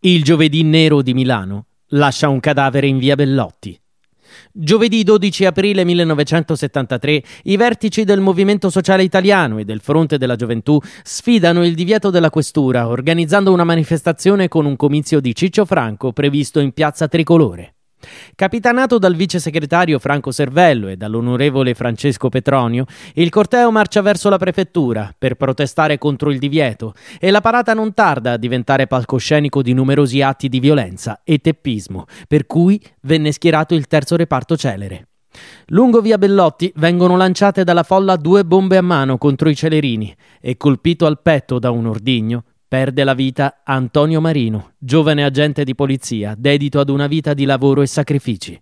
Il giovedì nero di Milano lascia un cadavere in via Bellotti. Giovedì 12 aprile 1973 i vertici del Movimento Sociale Italiano e del Fronte della Gioventù sfidano il divieto della questura organizzando una manifestazione con un comizio di Ciccio Franco previsto in piazza Tricolore. Capitanato dal vice segretario Franco Servello e dall'onorevole Francesco Petronio, il corteo marcia verso la prefettura per protestare contro il divieto e la parata non tarda a diventare palcoscenico di numerosi atti di violenza e teppismo, per cui venne schierato il terzo reparto celere. Lungo via Bellotti vengono lanciate dalla folla due bombe a mano contro i celerini e colpito al petto da un ordigno Perde la vita Antonio Marino, giovane agente di polizia, dedito ad una vita di lavoro e sacrifici.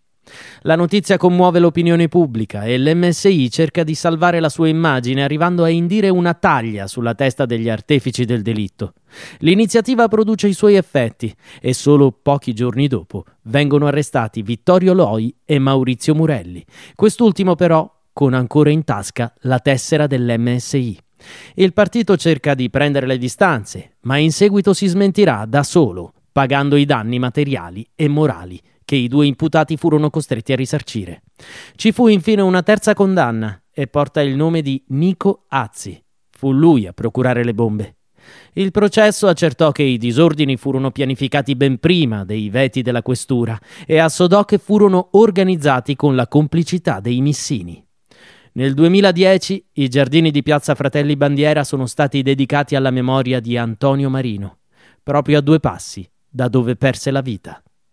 La notizia commuove l'opinione pubblica e l'MSI cerca di salvare la sua immagine arrivando a indire una taglia sulla testa degli artefici del delitto. L'iniziativa produce i suoi effetti e solo pochi giorni dopo vengono arrestati Vittorio Loi e Maurizio Murelli, quest'ultimo però con ancora in tasca la tessera dell'MSI. Il partito cerca di prendere le distanze, ma in seguito si smentirà da solo, pagando i danni materiali e morali che i due imputati furono costretti a risarcire. Ci fu infine una terza condanna e porta il nome di Nico Azzi. Fu lui a procurare le bombe. Il processo accertò che i disordini furono pianificati ben prima dei veti della questura e assodò che furono organizzati con la complicità dei missini. Nel 2010 i giardini di Piazza Fratelli Bandiera sono stati dedicati alla memoria di Antonio Marino, proprio a due passi da dove perse la vita.